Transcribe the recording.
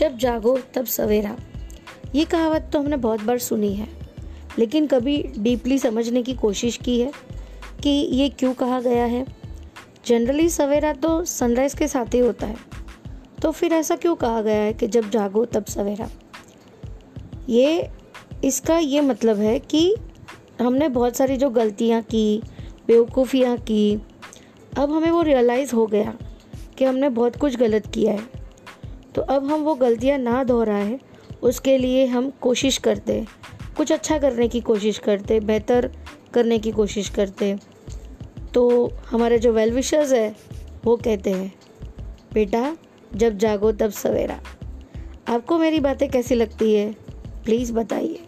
जब जागो तब सवेरा। ये कहावत तो हमने बहुत बार सुनी है, लेकिन कभी डीपली समझने की कोशिश की है कि ये क्यों कहा गया है? जनरली सवेरा तो सनराइज़ के साथ ही होता है। तो फिर ऐसा क्यों कहा गया है कि जब जागो तब सवेरा? ये, इसका ये मतलब है कि हमने बहुत सारी जो गलतियाँ की, बेवकूफ़ियाँ की, अब हमें वो रियलाइज़ हो गया कि हमने बहुत कुछ गलत किया है। तो अब हम वो गलतियाँ ना दोहराए, उसके लिए हम कोशिश करते। कुछ अच्छा करने की कोशिश करते, बेहतर करने की कोशिश करते। तो हमारे जो वेल विशर्स है, वो कहते हैं, बेटा, जब जागो तब सवेरा। आपको मेरी बातें कैसी लगती है? प्लीज़ बताइए।